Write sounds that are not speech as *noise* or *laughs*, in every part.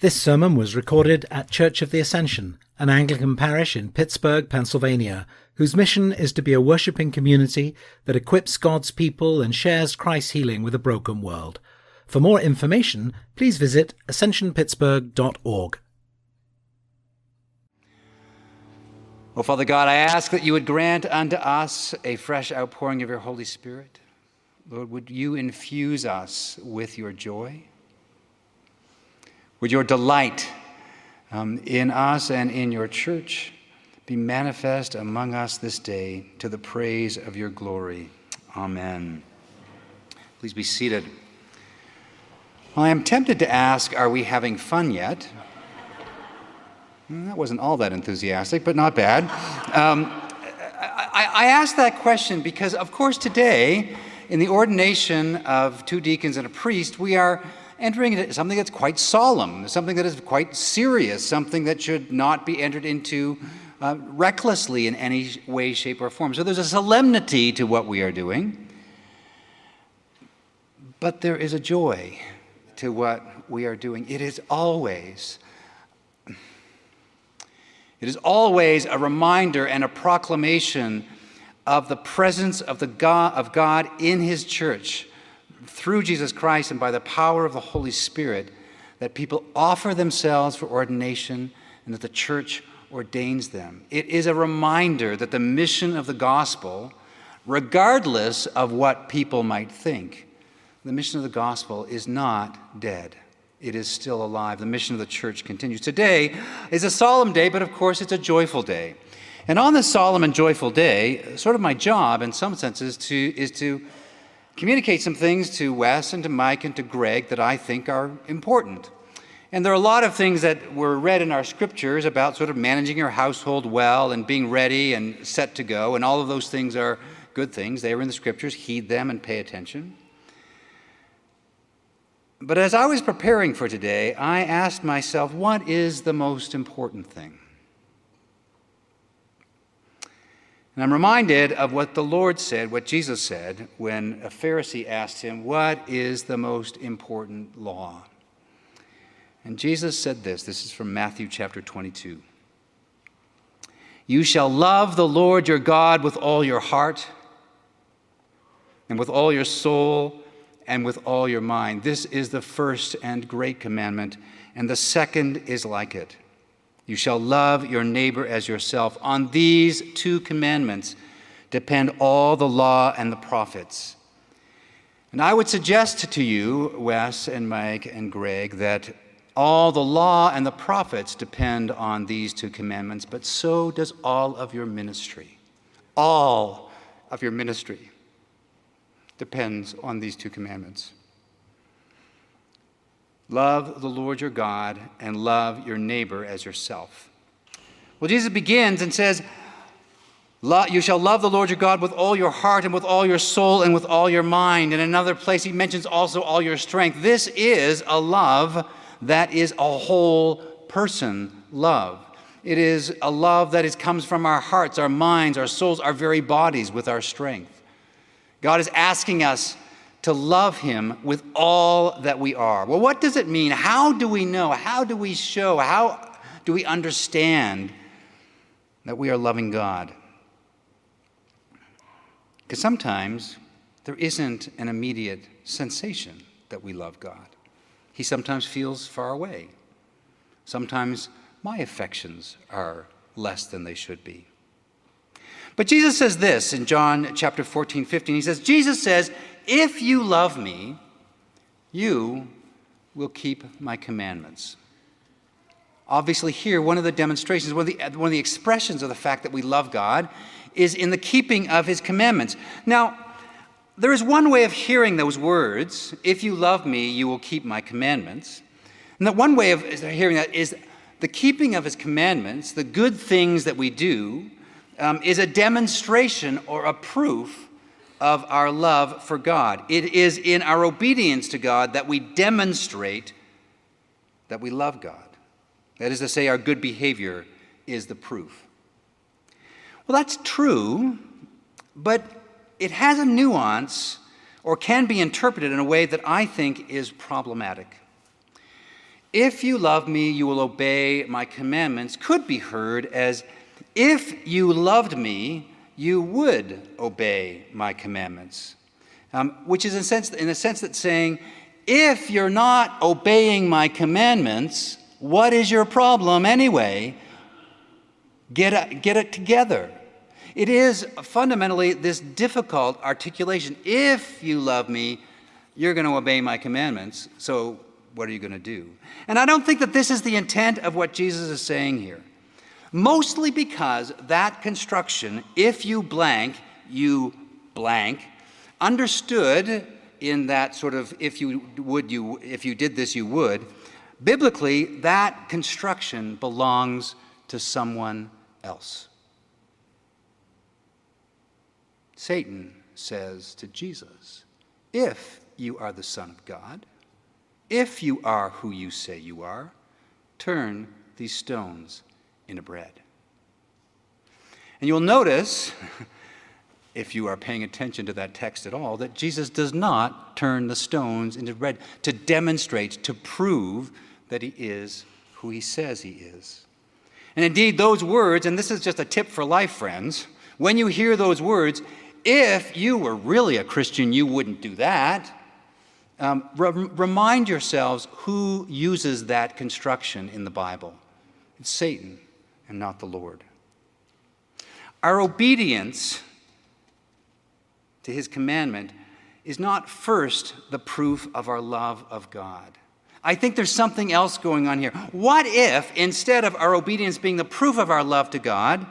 This sermon was recorded at Church of the Ascension, an Anglican parish in Pittsburgh, Pennsylvania, whose mission is to be a worshipping community that equips God's people and shares Christ's healing with a broken world. For more information, please visit ascensionpittsburgh.org. Oh, Father God, I ask that you would grant unto us a fresh outpouring of your Holy Spirit. Lord, would you infuse us with your joy? Would your delight um, in us and in your church be manifest among us this day to the praise of your glory? Amen. Please be seated. Well, I am tempted to ask, are we having fun yet? That wasn't all that enthusiastic, but not bad. Um, I, I ask that question because, of course, today, in the ordination of two deacons and a priest, we are entering into something that's quite solemn, something that is quite serious, something that should not be entered into uh, recklessly in any way, shape, or form. So there's a solemnity to what we are doing, but there is a joy to what we are doing. It is always it is always a reminder and a proclamation of the presence of, the God, of God in His church through Jesus Christ and by the power of the Holy Spirit that people offer themselves for ordination and that the church ordains them. It is a reminder that the mission of the gospel, regardless of what people might think, the mission of the gospel is not dead it is still alive. The mission of the church continues. Today is a solemn day, but of course it's a joyful day. And on this solemn and joyful day, sort of my job in some senses to, is to communicate some things to Wes and to Mike and to Greg that I think are important. And there are a lot of things that were read in our scriptures about sort of managing your household well and being ready and set to go. And all of those things are good things. They are in the scriptures. Heed them and pay attention. But as I was preparing for today, I asked myself, what is the most important thing? And I'm reminded of what the Lord said, what Jesus said, when a Pharisee asked him, What is the most important law? And Jesus said this this is from Matthew chapter 22. You shall love the Lord your God with all your heart and with all your soul and with all your mind. This is the first and great commandment, and the second is like it. You shall love your neighbor as yourself. On these two commandments depend all the law and the prophets. And I would suggest to you, Wes and Mike and Greg, that all the law and the prophets depend on these two commandments, but so does all of your ministry. All of your ministry depends on these two commandments. Love the Lord your God and love your neighbor as yourself. Well, Jesus begins and says, You shall love the Lord your God with all your heart and with all your soul and with all your mind. In another place, he mentions also all your strength. This is a love that is a whole person love. It is a love that is, comes from our hearts, our minds, our souls, our very bodies with our strength. God is asking us to love Him with all that we are. Well, what does it mean? How do we know? How do we show? How do we understand that we are loving God? Because sometimes there isn't an immediate sensation that we love God. He sometimes feels far away. Sometimes my affections are less than they should be. But Jesus says this in John chapter 14, 15. He says, Jesus says, If you love me, you will keep my commandments. Obviously, here, one of the demonstrations, one of the, one of the expressions of the fact that we love God is in the keeping of his commandments. Now, there is one way of hearing those words if you love me, you will keep my commandments. And that one way of hearing that is the keeping of his commandments, the good things that we do, um, is a demonstration or a proof of our love for God. It is in our obedience to God that we demonstrate that we love God. That is to say, our good behavior is the proof. Well, that's true, but it has a nuance or can be interpreted in a way that I think is problematic. if you love me, you will obey my commandments, could be heard as, if you loved me, you would obey my commandments. Um, which is in, sense, in the sense that saying, if you're not obeying my commandments, what is your problem anyway? Get it, get it together. It is fundamentally this difficult articulation. If you love me, you're going to obey my commandments. So, what are you going to do? And I don't think that this is the intent of what Jesus is saying here. Mostly because that construction, if you blank, you blank, understood in that sort of if you would you if you did this you would. Biblically that construction belongs to someone else. Satan says to jesus if you are the son of god if you are who you say you are turn these stones into bread and you'll notice *laughs* if you are paying attention to that text at all, that Jesus does not turn the stones into bread to demonstrate, to prove that he is who he says he is. And indeed, those words, and this is just a tip for life, friends, when you hear those words, if you were really a Christian, you wouldn't do that. Um, re- remind yourselves who uses that construction in the Bible. It's Satan and not the Lord. Our obedience to his commandment is not first the proof of our love of God. I think there's something else going on here. What if, instead of our obedience being the proof of our love to God,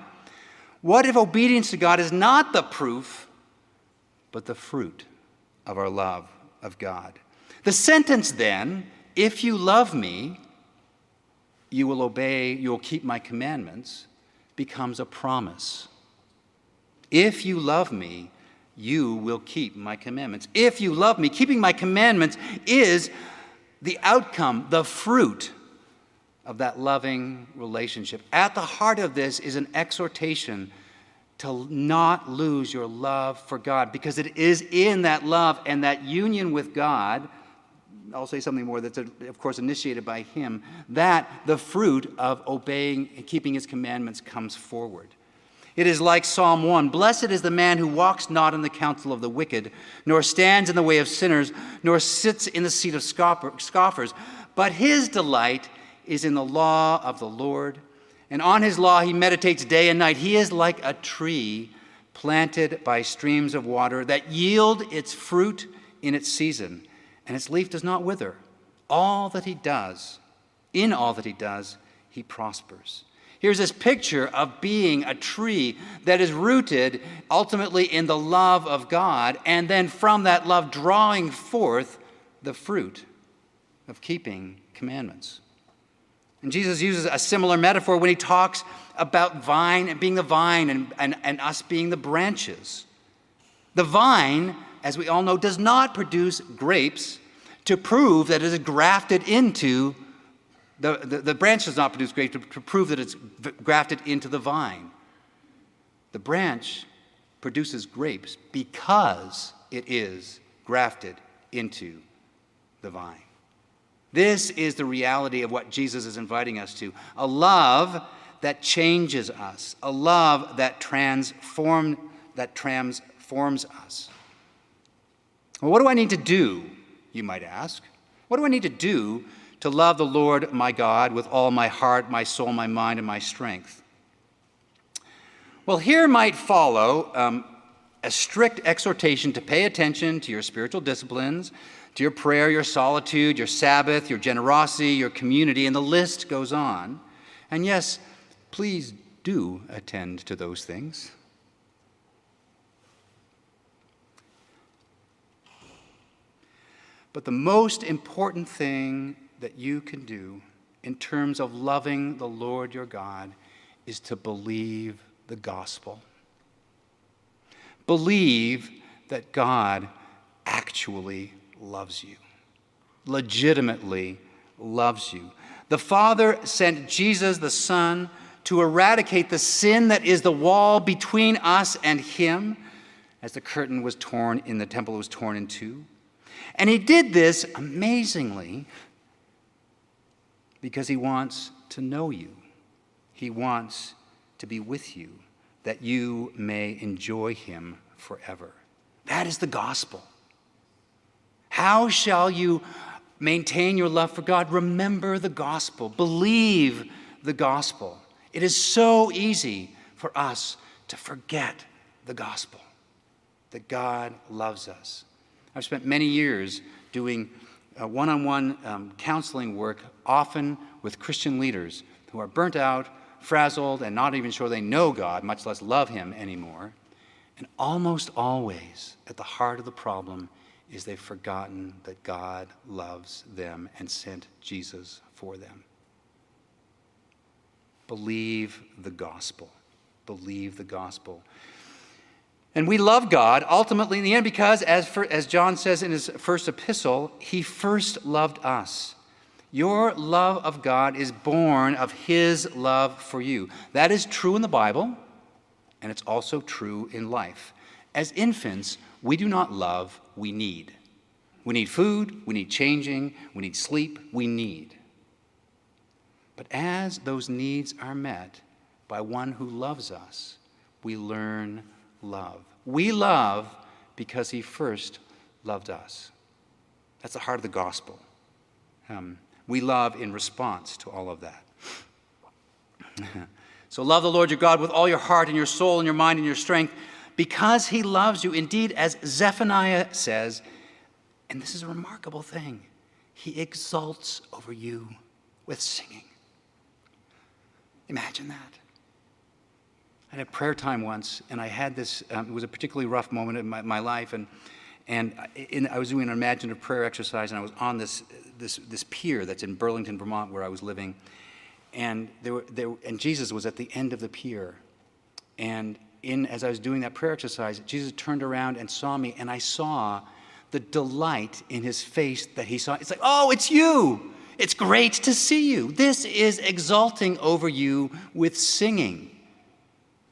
what if obedience to God is not the proof, but the fruit of our love of God? The sentence then, if you love me, you will obey, you will keep my commandments, becomes a promise. If you love me, you will keep my commandments. If you love me, keeping my commandments is the outcome, the fruit of that loving relationship. At the heart of this is an exhortation to not lose your love for God because it is in that love and that union with God. I'll say something more that's, of course, initiated by Him, that the fruit of obeying and keeping His commandments comes forward. It is like Psalm 1 Blessed is the man who walks not in the counsel of the wicked, nor stands in the way of sinners, nor sits in the seat of scoffers, but his delight is in the law of the Lord. And on his law he meditates day and night. He is like a tree planted by streams of water that yield its fruit in its season, and its leaf does not wither. All that he does, in all that he does, he prospers. Here's this picture of being a tree that is rooted ultimately in the love of God, and then from that love drawing forth the fruit of keeping commandments. And Jesus uses a similar metaphor when he talks about vine and being the vine and, and, and us being the branches. The vine, as we all know, does not produce grapes to prove that it is grafted into the, the, the branch does not produce grapes to, to prove that it's grafted into the vine. The branch produces grapes because it is grafted into the vine. This is the reality of what Jesus is inviting us to a love that changes us, a love that, transform, that transforms us. Well, what do I need to do, you might ask? What do I need to do to love the Lord my God with all my heart, my soul, my mind, and my strength. Well, here might follow um, a strict exhortation to pay attention to your spiritual disciplines, to your prayer, your solitude, your Sabbath, your generosity, your community, and the list goes on. And yes, please do attend to those things. But the most important thing that you can do in terms of loving the Lord your God is to believe the gospel. Believe that God actually loves you, legitimately loves you. The Father sent Jesus, the Son, to eradicate the sin that is the wall between us and Him, as the curtain was torn in the temple was torn in two. And He did this amazingly because he wants to know you. He wants to be with you, that you may enjoy him forever. That is the gospel. How shall you maintain your love for God? Remember the gospel, believe the gospel. It is so easy for us to forget the gospel that God loves us. I've spent many years doing one on one counseling work, often with Christian leaders who are burnt out, frazzled, and not even sure they know God, much less love Him anymore. And almost always, at the heart of the problem, is they've forgotten that God loves them and sent Jesus for them. Believe the gospel. Believe the gospel. And we love God ultimately in the end because, as, for, as John says in his first epistle, he first loved us. Your love of God is born of his love for you. That is true in the Bible, and it's also true in life. As infants, we do not love, we need. We need food, we need changing, we need sleep, we need. But as those needs are met by one who loves us, we learn love. We love because he first loved us. That's the heart of the gospel. Um, we love in response to all of that. *laughs* so love the Lord your God with all your heart and your soul and your mind and your strength because he loves you. Indeed, as Zephaniah says, and this is a remarkable thing, he exults over you with singing. Imagine that. I had a prayer time once, and I had this, um, it was a particularly rough moment in my, my life, and, and in, I was doing an imaginative prayer exercise, and I was on this, this, this pier that's in Burlington, Vermont, where I was living. And, there were, there, and Jesus was at the end of the pier. And in, as I was doing that prayer exercise, Jesus turned around and saw me, and I saw the delight in his face that he saw. It's like, oh, it's you. It's great to see you. This is exulting over you with singing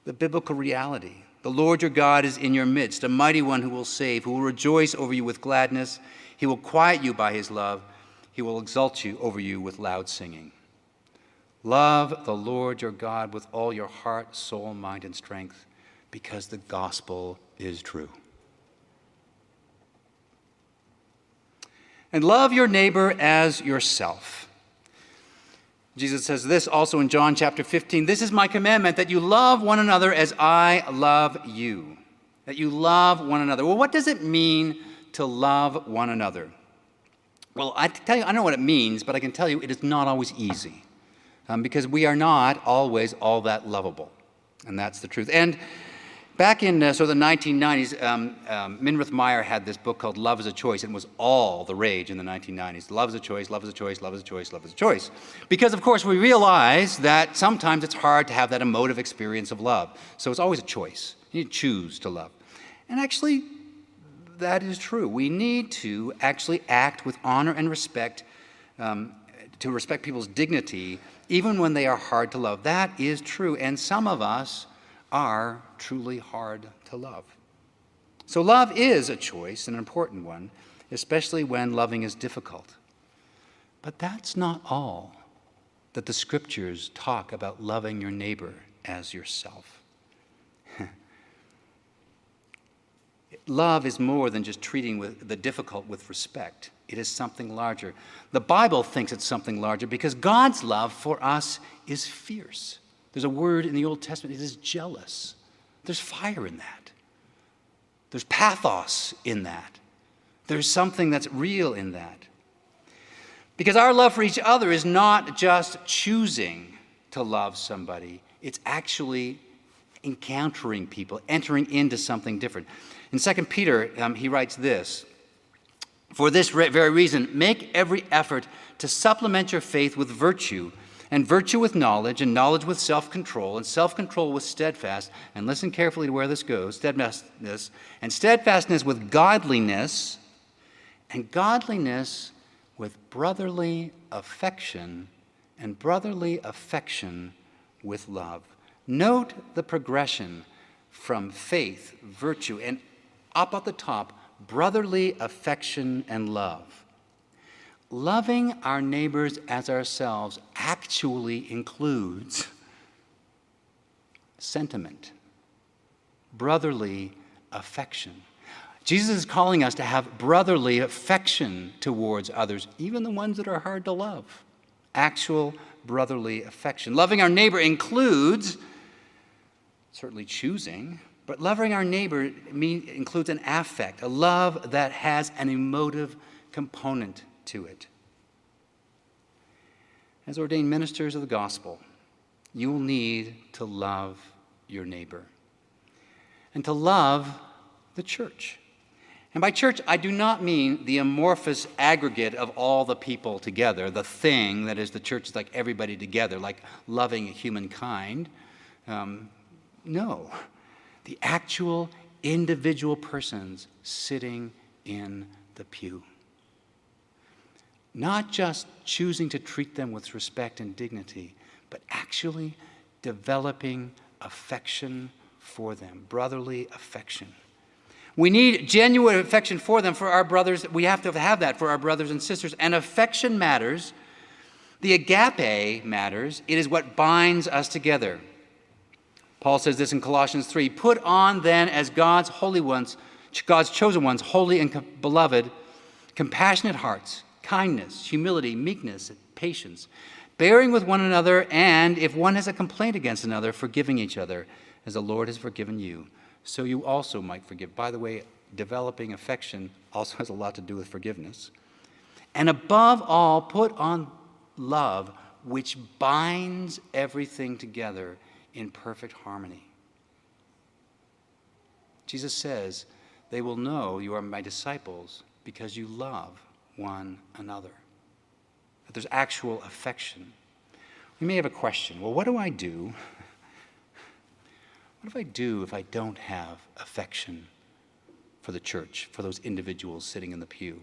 the biblical reality. The Lord your God is in your midst, a mighty one who will save, who will rejoice over you with gladness. He will quiet you by his love. He will exalt you over you with loud singing. Love the Lord your God with all your heart, soul, mind, and strength, because the gospel is true. And love your neighbor as yourself. Jesus says this also in John chapter 15 This is my commandment that you love one another as I love you. That you love one another. Well, what does it mean to love one another? Well, I tell you, I don't know what it means, but I can tell you it is not always easy um, because we are not always all that lovable. And that's the truth. And Back in uh, sort of the 1990s, um, um, Minirth Meier had this book called Love is a Choice, and it was all the rage in the 1990s. Love is a choice, love is a choice, love is a choice, love is a choice. Because, of course, we realize that sometimes it's hard to have that emotive experience of love. So it's always a choice. You choose to love. And actually, that is true. We need to actually act with honor and respect, um, to respect people's dignity, even when they are hard to love. That is true. And some of us, are truly hard to love. So, love is a choice, an important one, especially when loving is difficult. But that's not all that the scriptures talk about loving your neighbor as yourself. *laughs* love is more than just treating the difficult with respect. It is something larger. The Bible thinks it's something larger because God's love for us is fierce. There's a word in the Old Testament, it is jealous. There's fire in that. There's pathos in that. There's something that's real in that. Because our love for each other is not just choosing to love somebody, it's actually encountering people, entering into something different. In 2 Peter, um, he writes this For this very reason, make every effort to supplement your faith with virtue and virtue with knowledge, and knowledge with self control, and self control with steadfast. And listen carefully to where this goes steadfastness, and steadfastness with godliness, and godliness with brotherly affection, and brotherly affection with love. Note the progression from faith, virtue, and up at the top, brotherly affection and love. Loving our neighbors as ourselves actually includes sentiment, brotherly affection. Jesus is calling us to have brotherly affection towards others, even the ones that are hard to love. Actual brotherly affection. Loving our neighbor includes certainly choosing, but loving our neighbor includes an affect, a love that has an emotive component to it. As ordained ministers of the gospel, you will need to love your neighbor and to love the church. And by church, I do not mean the amorphous aggregate of all the people together, the thing that is the church is like everybody together, like loving humankind. Um, no, the actual individual persons sitting in the pew. Not just choosing to treat them with respect and dignity, but actually developing affection for them, brotherly affection. We need genuine affection for them, for our brothers. We have to have that for our brothers and sisters. And affection matters. The agape matters. It is what binds us together. Paul says this in Colossians 3 Put on then as God's holy ones, God's chosen ones, holy and beloved, compassionate hearts, kindness, humility, meekness, patience, bearing with one another, and if one has a complaint against another, forgiving each other, as the Lord has forgiven you so you also might forgive. By the way, developing affection also has a lot to do with forgiveness. And above all, put on love, which binds everything together in perfect harmony. Jesus says, They will know you are my disciples because you love one another. That there's actual affection. We may have a question well, what do I do what do I do if I don't have affection for the church, for those individuals sitting in the pew?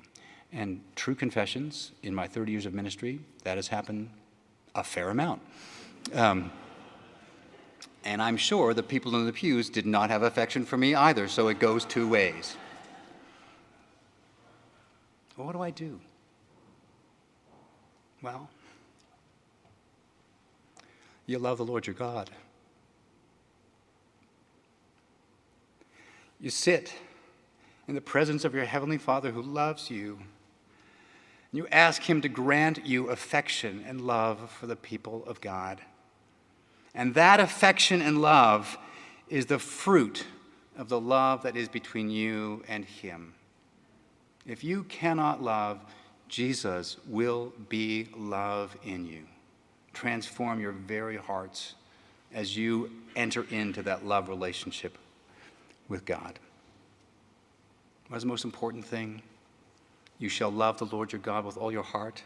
And true confessions, in my 30 years of ministry, that has happened a fair amount. Um, and I'm sure the people in the pews did not have affection for me either, so it goes two ways. Well, what do I do? Well, you love the Lord your God You sit in the presence of your Heavenly Father who loves you. And you ask Him to grant you affection and love for the people of God. And that affection and love is the fruit of the love that is between you and Him. If you cannot love, Jesus will be love in you. Transform your very hearts as you enter into that love relationship with God. What is the most important thing? You shall love the Lord your God with all your heart,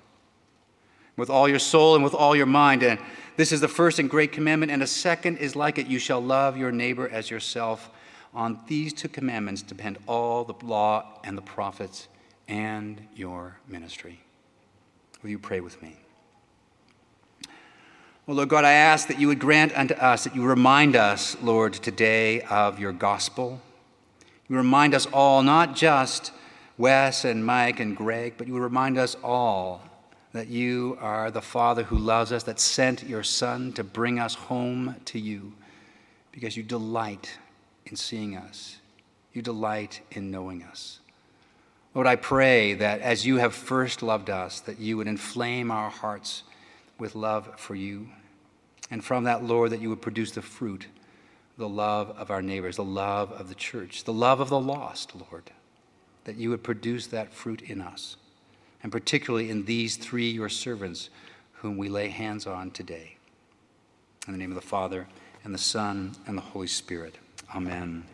with all your soul, and with all your mind. And this is the first and great commandment. And a second is like it you shall love your neighbor as yourself. On these two commandments depend all the law and the prophets and your ministry. Will you pray with me? Well, Lord God, I ask that you would grant unto us, that you remind us, Lord, today of your gospel. You remind us all, not just Wes and Mike and Greg, but you remind us all that you are the Father who loves us, that sent your Son to bring us home to you because you delight in seeing us. You delight in knowing us. Lord, I pray that as you have first loved us, that you would inflame our hearts with love for you. And from that, Lord, that you would produce the fruit, the love of our neighbors, the love of the church, the love of the lost, Lord, that you would produce that fruit in us, and particularly in these three, your servants, whom we lay hands on today. In the name of the Father, and the Son, and the Holy Spirit. Amen.